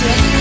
Just